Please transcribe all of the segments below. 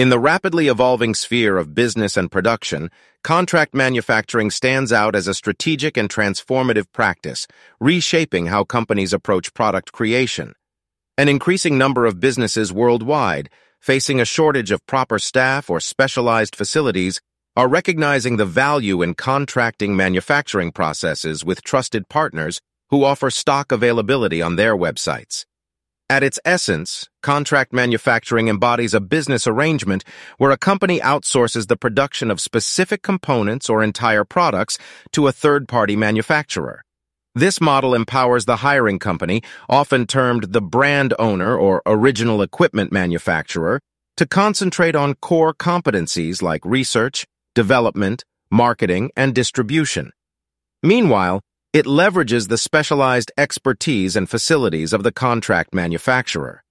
In the rapidly evolving sphere of business and production, contract manufacturing stands out as a strategic and transformative practice, reshaping how companies approach product creation. An increasing number of businesses worldwide, facing a shortage of proper staff or specialized facilities, are recognizing the value in contracting manufacturing processes with trusted partners who offer stock availability on their websites. At its essence, contract manufacturing embodies a business arrangement where a company outsources the production of specific components or entire products to a third-party manufacturer. This model empowers the hiring company, often termed the brand owner or original equipment manufacturer, to concentrate on core competencies like research, development, marketing, and distribution. Meanwhile, it leverages the specialized expertise and facilities of the contract manufacturer.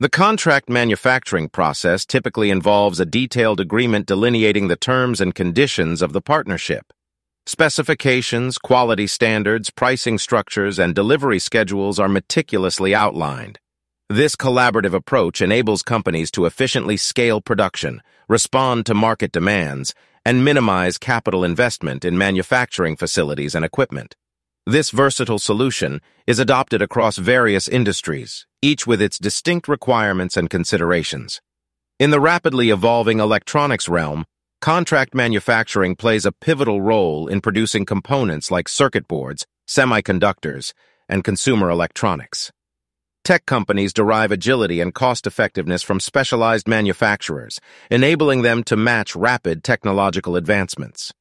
The contract manufacturing process typically involves a detailed agreement delineating the terms and conditions of the partnership. Specifications, quality standards, pricing structures, and delivery schedules are meticulously outlined. This collaborative approach enables companies to efficiently scale production, respond to market demands, and minimize capital investment in manufacturing facilities and equipment. This versatile solution is adopted across various industries, each with its distinct requirements and considerations. In the rapidly evolving electronics realm, contract manufacturing plays a pivotal role in producing components like circuit boards, semiconductors, and consumer electronics. Tech companies derive agility and cost-effectiveness from specialized manufacturers, enabling them to match rapid technological advancements.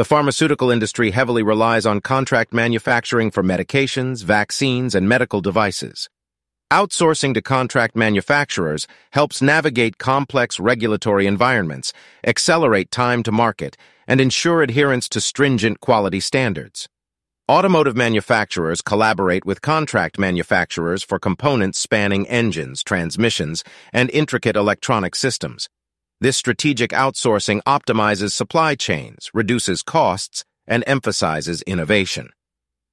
The pharmaceutical industry heavily relies on contract manufacturing for medications, vaccines, and medical devices. Outsourcing to contract manufacturers helps navigate complex regulatory environments, accelerate time to market, and ensure adherence to stringent quality standards. Automotive manufacturers collaborate with contract manufacturers for components spanning engines, transmissions, and intricate electronic systems. This strategic outsourcing optimizes supply chains, reduces costs, and emphasizes innovation.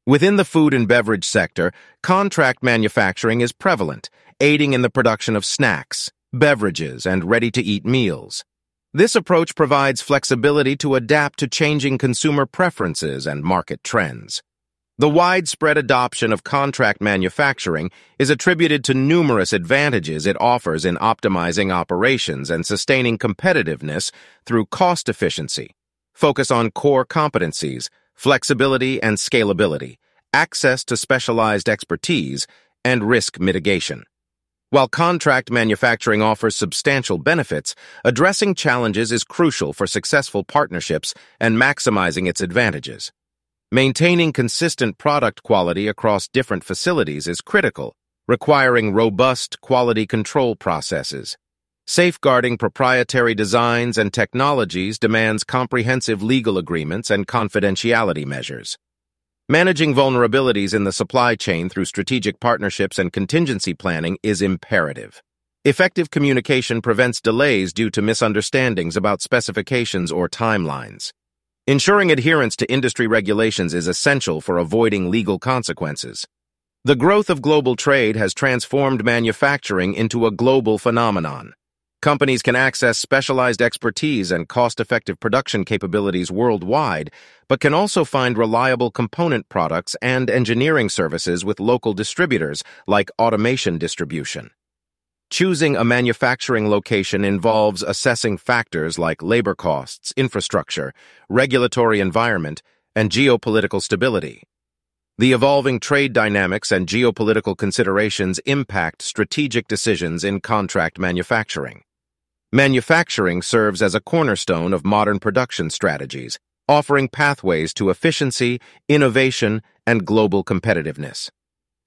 Within the food and beverage sector, contract manufacturing is prevalent, aiding in the production of snacks, beverages, and ready-to-eat meals. This approach provides flexibility to adapt to changing consumer preferences and market trends. The widespread adoption of contract manufacturing is attributed to numerous advantages it offers in optimizing operations and sustaining competitiveness through cost efficiency, focus on core competencies, flexibility and scalability, access to specialized expertise, and risk mitigation. While contract manufacturing offers substantial benefits, addressing challenges is crucial for successful partnerships and maximizing its advantages. Maintaining consistent product quality across different facilities is critical, requiring robust quality control processes. Safeguarding proprietary designs and technologies demands comprehensive legal agreements and confidentiality measures. Managing vulnerabilities in the supply chain through strategic partnerships and contingency planning is imperative. Effective communication prevents delays due to misunderstandings about specifications or timelines. Ensuring adherence to industry regulations is essential for avoiding legal consequences. The growth of global trade has transformed manufacturing into a global phenomenon. Companies can access specialized expertise and cost-effective production capabilities worldwide, but can also find reliable component products and engineering services with local distributors, like automation distribution. Choosing a manufacturing location involves assessing factors like labor costs, infrastructure, regulatory environment, and geopolitical stability. The evolving trade dynamics and geopolitical considerations impact strategic decisions in contract manufacturing. Manufacturing serves as a cornerstone of modern production strategies, offering pathways to efficiency, innovation, and global competitiveness.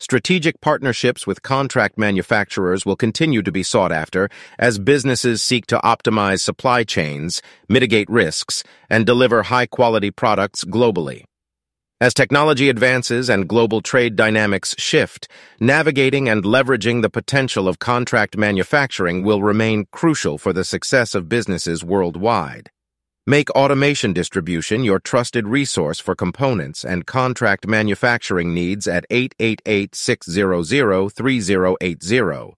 Strategic partnerships with contract manufacturers will continue to be sought after as businesses seek to optimize supply chains, mitigate risks, and deliver high-quality products globally. As technology advances and global trade dynamics shift, navigating and leveraging the potential of contract manufacturing will remain crucial for the success of businesses worldwide. Make automation distribution your trusted resource for components and contract manufacturing needs at 888-600-3080